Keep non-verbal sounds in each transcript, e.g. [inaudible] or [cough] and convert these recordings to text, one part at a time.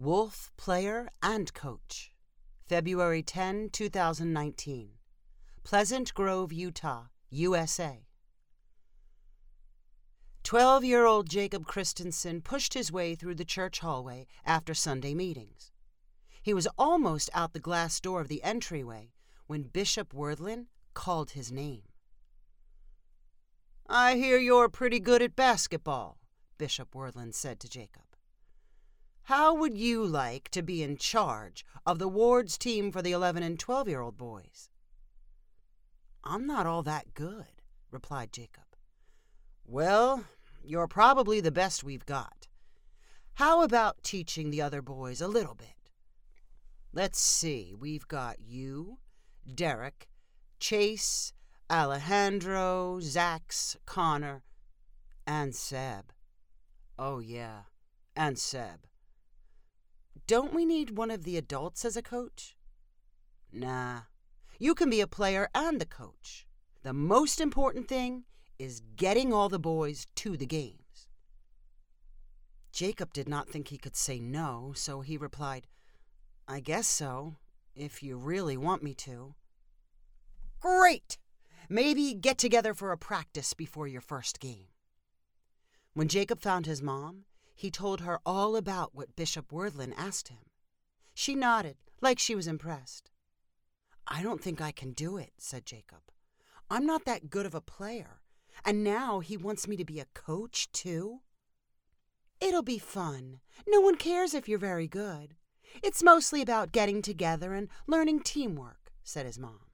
Wolf, player and coach. February 10, 2019. Pleasant Grove, Utah, USA. 12 year old Jacob Christensen pushed his way through the church hallway after Sunday meetings. He was almost out the glass door of the entryway when Bishop Worthlin called his name. I hear you're pretty good at basketball, Bishop Worthlin said to Jacob. How would you like to be in charge of the ward's team for the 11 and 12 year old boys? I'm not all that good, replied Jacob. Well, you're probably the best we've got. How about teaching the other boys a little bit? Let's see, we've got you, Derek, Chase, Alejandro, Zax, Connor, and Seb. Oh, yeah, and Seb. Don't we need one of the adults as a coach? Nah. You can be a player and the coach. The most important thing is getting all the boys to the games. Jacob did not think he could say no, so he replied, I guess so, if you really want me to. Great! Maybe get together for a practice before your first game. When Jacob found his mom, he told her all about what Bishop Worthlin asked him. She nodded, like she was impressed. I don't think I can do it, said Jacob. I'm not that good of a player, and now he wants me to be a coach, too? It'll be fun. No one cares if you're very good. It's mostly about getting together and learning teamwork, said his mom.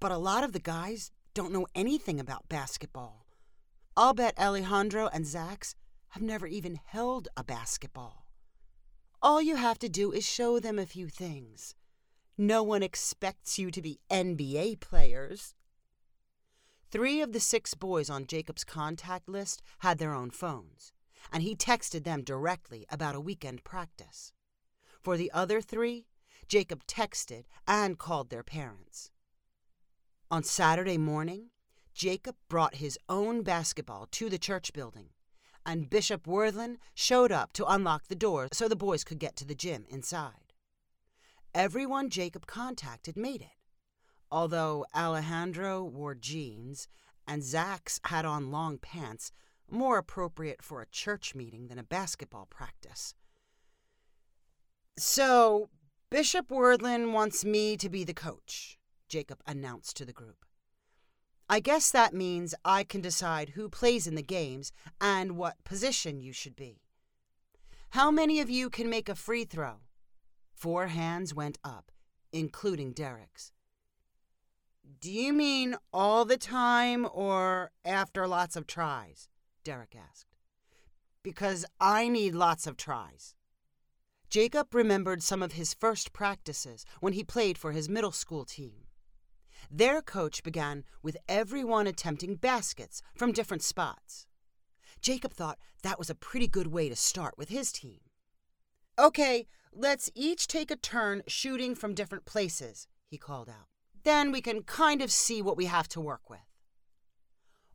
But a lot of the guys don't know anything about basketball. I'll bet Alejandro and Zax have never even held a basketball. All you have to do is show them a few things. No one expects you to be NBA players. Three of the six boys on Jacob's contact list had their own phones, and he texted them directly about a weekend practice. For the other three, Jacob texted and called their parents. On Saturday morning, Jacob brought his own basketball to the church building and Bishop Worthlin showed up to unlock the door so the boys could get to the gym inside. Everyone Jacob contacted made it, although Alejandro wore jeans and Zax had on long pants, more appropriate for a church meeting than a basketball practice. So, Bishop Worthlin wants me to be the coach, Jacob announced to the group. I guess that means I can decide who plays in the games and what position you should be. How many of you can make a free throw? Four hands went up, including Derek's. Do you mean all the time or after lots of tries? Derek asked. Because I need lots of tries. Jacob remembered some of his first practices when he played for his middle school team. Their coach began with everyone attempting baskets from different spots. Jacob thought that was a pretty good way to start with his team. Okay, let's each take a turn shooting from different places, he called out. Then we can kind of see what we have to work with.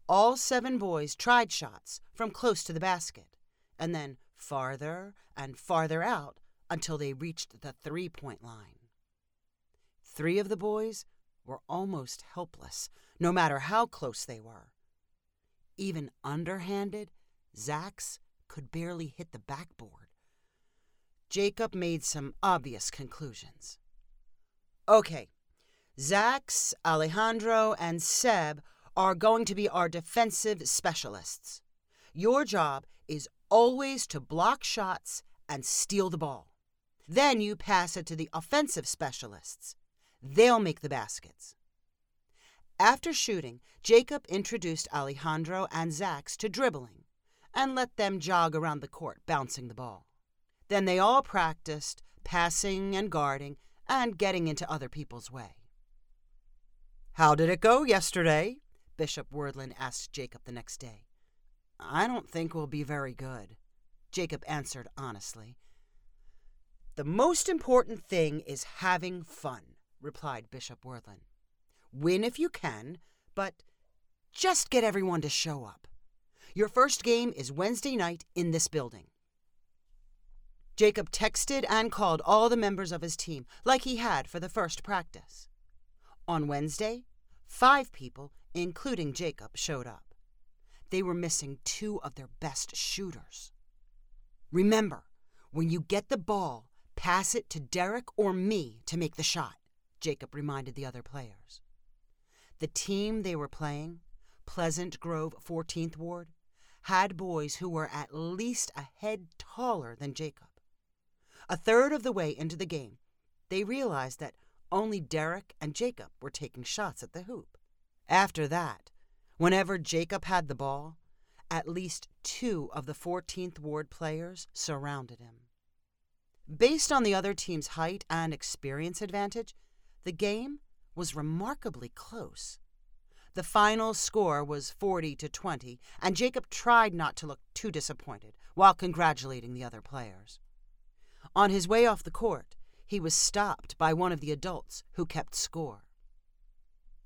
All seven boys tried shots from close to the basket, and then farther and farther out until they reached the three point line. Three of the boys were almost helpless, no matter how close they were. Even underhanded, Zax could barely hit the backboard. Jacob made some obvious conclusions. Okay, Zax, Alejandro, and Seb are going to be our defensive specialists. Your job is always to block shots and steal the ball. Then you pass it to the offensive specialists. They'll make the baskets. After shooting, Jacob introduced Alejandro and Zax to dribbling and let them jog around the court, bouncing the ball. Then they all practiced passing and guarding and getting into other people's way. How did it go yesterday? Bishop Worthlin asked Jacob the next day. I don't think we'll be very good, Jacob answered honestly. The most important thing is having fun replied Bishop Worthlin. Win if you can, but just get everyone to show up. Your first game is Wednesday night in this building. Jacob texted and called all the members of his team like he had for the first practice. On Wednesday, five people, including Jacob, showed up. They were missing two of their best shooters. Remember, when you get the ball, pass it to Derek or me to make the shot, Jacob reminded the other players. The team they were playing, Pleasant Grove 14th Ward, had boys who were at least a head taller than Jacob. A third of the way into the game, they realized that only Derek and Jacob were taking shots at the hoop. After that, whenever Jacob had the ball, at least two of the 14th Ward players surrounded him. Based on the other team's height and experience advantage, the game was remarkably close. The final score was 40 to 20, and Jacob tried not to look too disappointed while congratulating the other players. On his way off the court, he was stopped by one of the adults who kept score.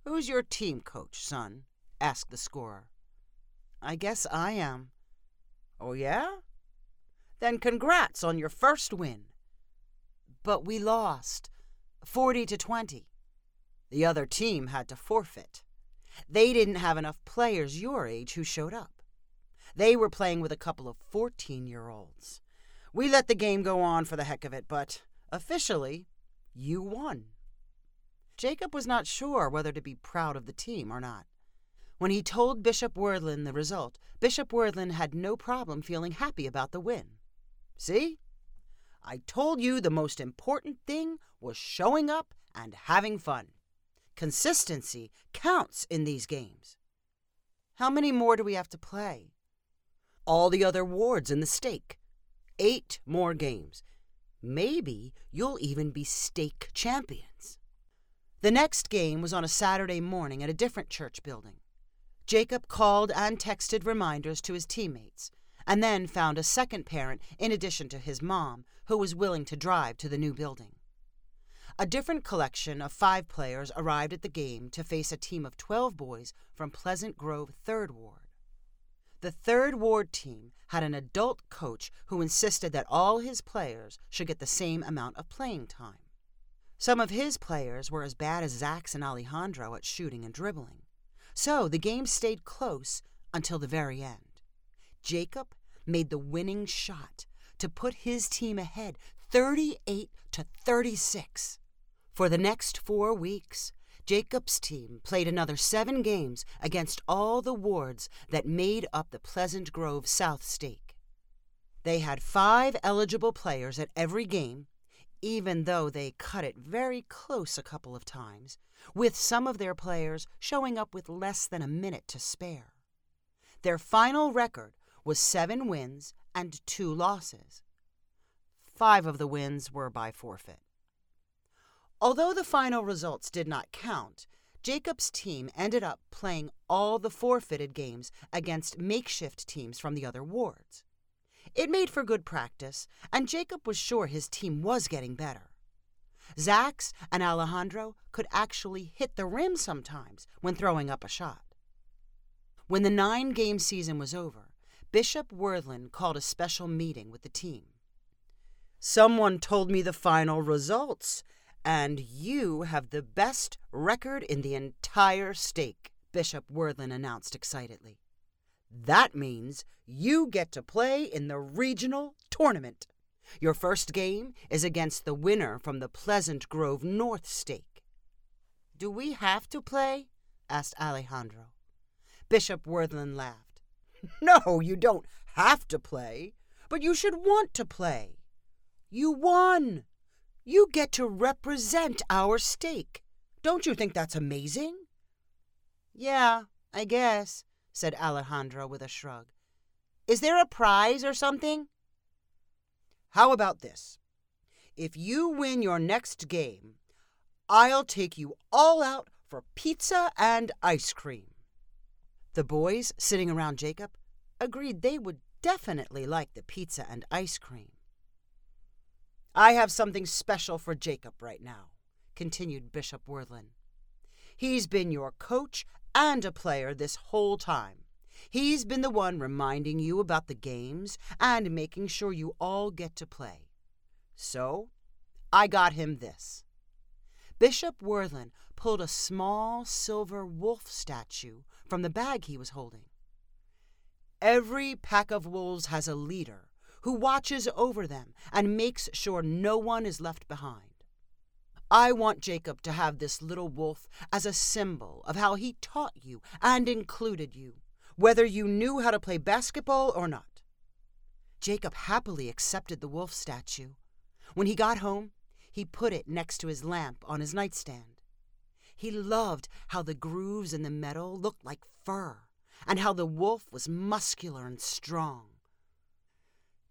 Who's your team coach, son? asked the scorer. I guess I am. Oh, yeah? Then congrats on your first win. But we lost, 40 to 20. The other team had to forfeit. They didn't have enough players your age who showed up. They were playing with a couple of 14 year olds. We let the game go on for the heck of it, but officially, you won. Jacob was not sure whether to be proud of the team or not. When he told Bishop Worthlin the result, Bishop Worthlin had no problem feeling happy about the win. See? I told you the most important thing was showing up and having fun. Consistency counts in these games. How many more do we have to play? All the other wards in the stake. Eight more games. Maybe you'll even be stake champions. The next game was on a Saturday morning at a different church building. Jacob called and texted reminders to his teammates, and then found a second parent in addition to his mom who was willing to drive to the new building. A different collection of five players arrived at the game to face a team of 12 boys from Pleasant Grove 3rd Ward. The 3rd Ward team had an adult coach who insisted that all his players should get the same amount of playing time. Some of his players were as bad as Zax and Alejandro at shooting and dribbling. So the game stayed close until the very end. Jacob made the winning shot to put his team ahead 38 to 36. For the next four weeks, Jacob's team played another seven games against all the wards that made up the Pleasant Grove South Stake. They had five eligible players at every game, even though they cut it very close a couple of times, with some of their players showing up with less than a minute to spare. Their final record was seven wins and two losses. Five of the wins were by forfeit. Although the final results did not count, Jacob's team ended up playing all the forfeited games against makeshift teams from the other wards. It made for good practice, and Jacob was sure his team was getting better. Zax and Alejandro could actually hit the rim sometimes when throwing up a shot. When the nine game season was over, Bishop Worthlin called a special meeting with the team. Someone told me the final results, and you have the best record in the entire stake, Bishop Worthlin announced excitedly. That means you get to play in the regional tournament. Your first game is against the winner from the Pleasant Grove North stake. Do we have to play? asked Alejandro. Bishop Worthlin laughed. [laughs] No, you don't have to play, but you should want to play. You won. You get to represent our stake. Don't you think that's amazing? Yeah, I guess, said Alejandro with a shrug. Is there a prize or something? How about this? If you win your next game, I'll take you all out for pizza and ice cream. The boys sitting around Jacob agreed they would definitely like the pizza and ice cream. I have something special for Jacob right now, continued Bishop Worthlin. He's been your coach and a player this whole time. He's been the one reminding you about the games and making sure you all get to play. So I got him this. Bishop Worthlin pulled a small silver wolf statue from the bag he was holding. Every pack of wolves has a leader who watches over them and makes sure no one is left behind. I want Jacob to have this little wolf as a symbol of how he taught you and included you, whether you knew how to play basketball or not. Jacob happily accepted the wolf statue. When he got home, he put it next to his lamp on his nightstand. He loved how the grooves in the metal looked like fur and how the wolf was muscular and strong.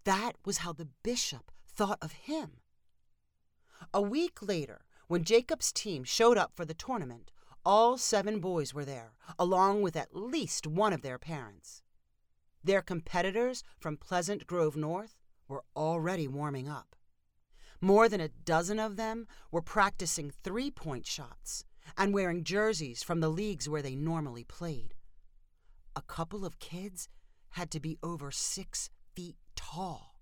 That was how the bishop thought of him. A week later, when Jacob's team showed up for the tournament, all seven boys were there, along with at least one of their parents. Their competitors from Pleasant Grove North were already warming up. More than a dozen of them were practicing three point shots and wearing jerseys from the leagues where they normally played. A couple of kids had to be over six feet tall.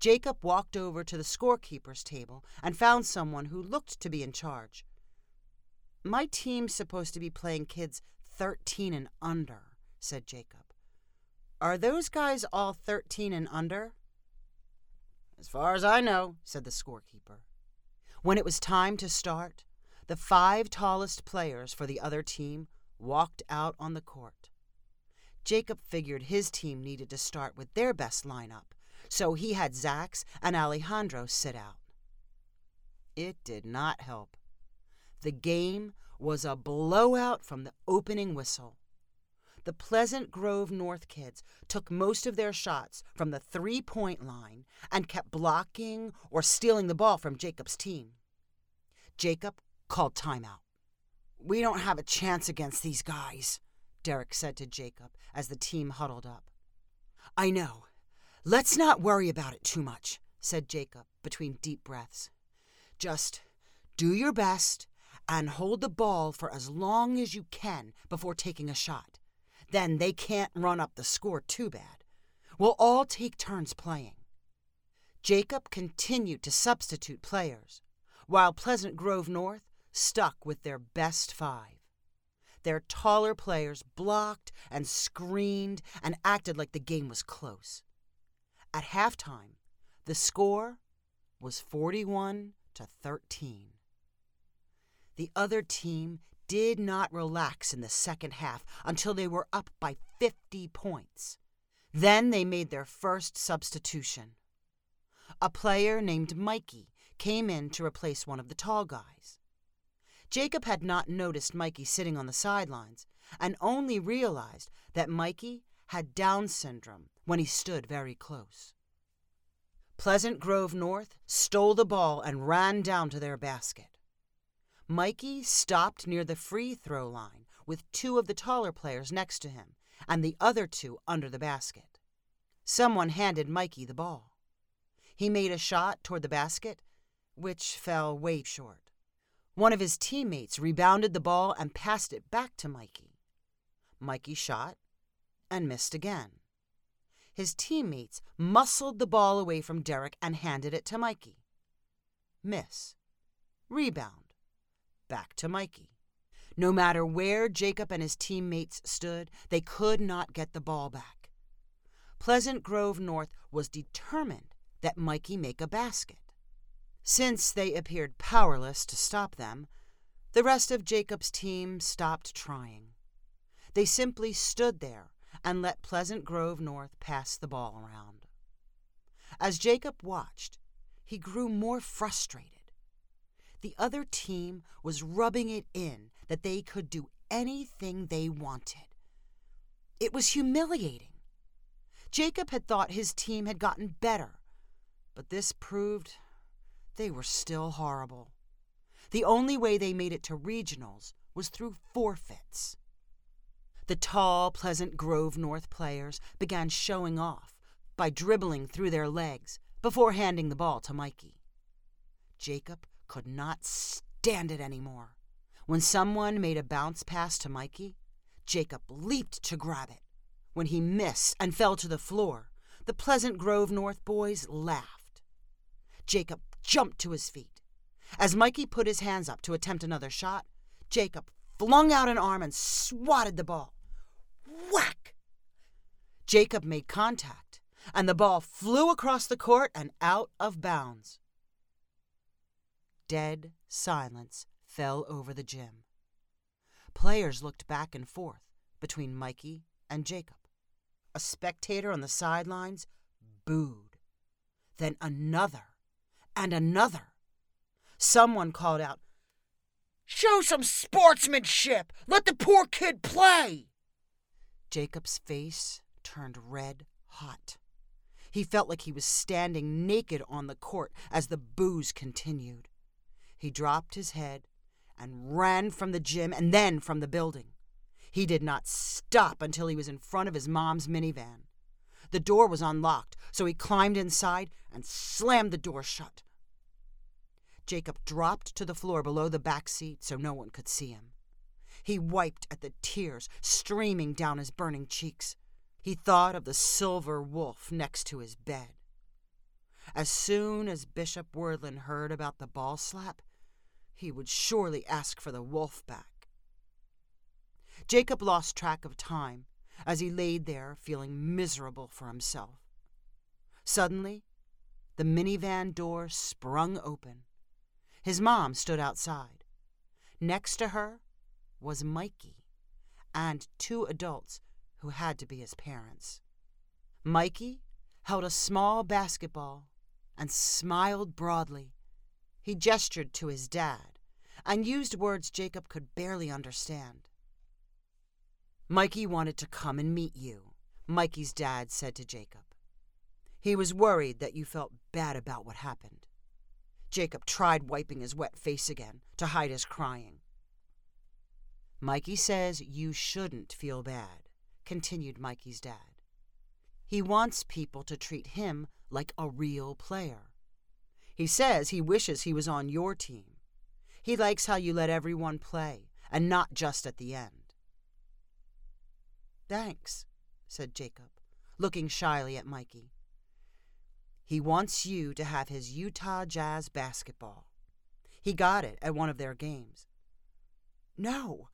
Jacob walked over to the scorekeeper's table and found someone who looked to be in charge. My team's supposed to be playing kids 13 and under, said Jacob. Are those guys all 13 and under? As far as I know, said the scorekeeper. When it was time to start, the five tallest players for the other team walked out on the court. Jacob figured his team needed to start with their best lineup so he had Zax and Alejandro sit out. It did not help. The game was a blowout from the opening whistle. The Pleasant Grove North kids took most of their shots from the three point line and kept blocking or stealing the ball from Jacob's team. Jacob called timeout. We don't have a chance against these guys, Derek said to Jacob as the team huddled up. I know, Let's not worry about it too much, said Jacob between deep breaths. Just do your best and hold the ball for as long as you can before taking a shot. Then they can't run up the score too bad. We'll all take turns playing. Jacob continued to substitute players, while Pleasant Grove North stuck with their best five. Their taller players blocked and screened and acted like the game was close. At halftime, the score was 41 to 13. The other team did not relax in the second half until they were up by 50 points. Then they made their first substitution. A player named Mikey came in to replace one of the tall guys. Jacob had not noticed Mikey sitting on the sidelines and only realized that Mikey had Down syndrome when he stood very close. Pleasant Grove North stole the ball and ran down to their basket. Mikey stopped near the free throw line with two of the taller players next to him and the other two under the basket. Someone handed Mikey the ball. He made a shot toward the basket, which fell way short. One of his teammates rebounded the ball and passed it back to Mikey. Mikey shot and missed again his teammates muscled the ball away from Derek and handed it to Mikey. Miss. Rebound. Back to Mikey. No matter where Jacob and his teammates stood, they could not get the ball back. Pleasant Grove North was determined that Mikey make a basket. Since they appeared powerless to stop them, the rest of Jacob's team stopped trying. They simply stood there and let Pleasant Grove North pass the ball around. As Jacob watched, he grew more frustrated. The other team was rubbing it in that they could do anything they wanted. It was humiliating. Jacob had thought his team had gotten better, but this proved they were still horrible. The only way they made it to regionals was through forfeits. The tall, Pleasant Grove North players began showing off by dribbling through their legs before handing the ball to Mikey. Jacob could not stand it anymore. When someone made a bounce pass to Mikey, Jacob leaped to grab it. When he missed and fell to the floor, the Pleasant Grove North boys laughed. Jacob jumped to his feet. As Mikey put his hands up to attempt another shot, Jacob flung out an arm and swatted the ball. Whack! Jacob made contact, and the ball flew across the court and out of bounds. Dead silence fell over the gym. Players looked back and forth between Mikey and Jacob. A spectator on the sidelines booed. Then another and another. Someone called out, Show some sportsmanship! Let the poor kid play! Jacob's face turned red hot. He felt like he was standing naked on the court as the boos continued. He dropped his head and ran from the gym and then from the building. He did not stop until he was in front of his mom's minivan. The door was unlocked, so he climbed inside and slammed the door shut. Jacob dropped to the floor below the back seat so no one could see him. He wiped at the tears streaming down his burning cheeks. He thought of the silver wolf next to his bed. As soon as Bishop Worthlin heard about the ball slap, he would surely ask for the wolf back. Jacob lost track of time as he laid there feeling miserable for himself. Suddenly, the minivan door sprung open his mom stood outside. Next to her was Mikey and two adults who had to be his parents. Mikey held a small basketball and smiled broadly. He gestured to his dad and used words Jacob could barely understand. Mikey wanted to come and meet you, Mikey's dad said to Jacob. He was worried that you felt bad about what happened. Jacob tried wiping his wet face again to hide his crying. Mikey says you shouldn't feel bad, continued Mikey's dad. He wants people to treat him like a real player. He says he wishes he was on your team. He likes how you let everyone play, and not just at the end. Thanks, said Jacob, looking shyly at Mikey. He wants you to have his Utah Jazz basketball. He got it at one of their games. No,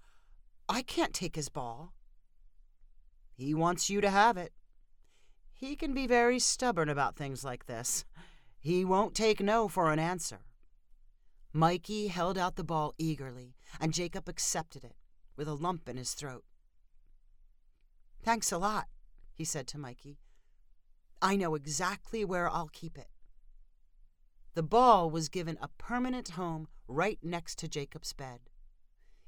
I can't take his ball. He wants you to have it. He can be very stubborn about things like this. He won't take no for an answer. Mikey held out the ball eagerly, and Jacob accepted it with a lump in his throat. Thanks a lot, he said to Mikey. I know exactly where I'll keep it. The ball was given a permanent home right next to Jacob's bed.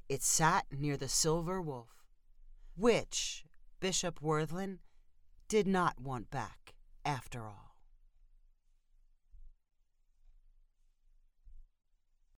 It sat near the silver wolf, which Bishop Worthlin did not want back after all.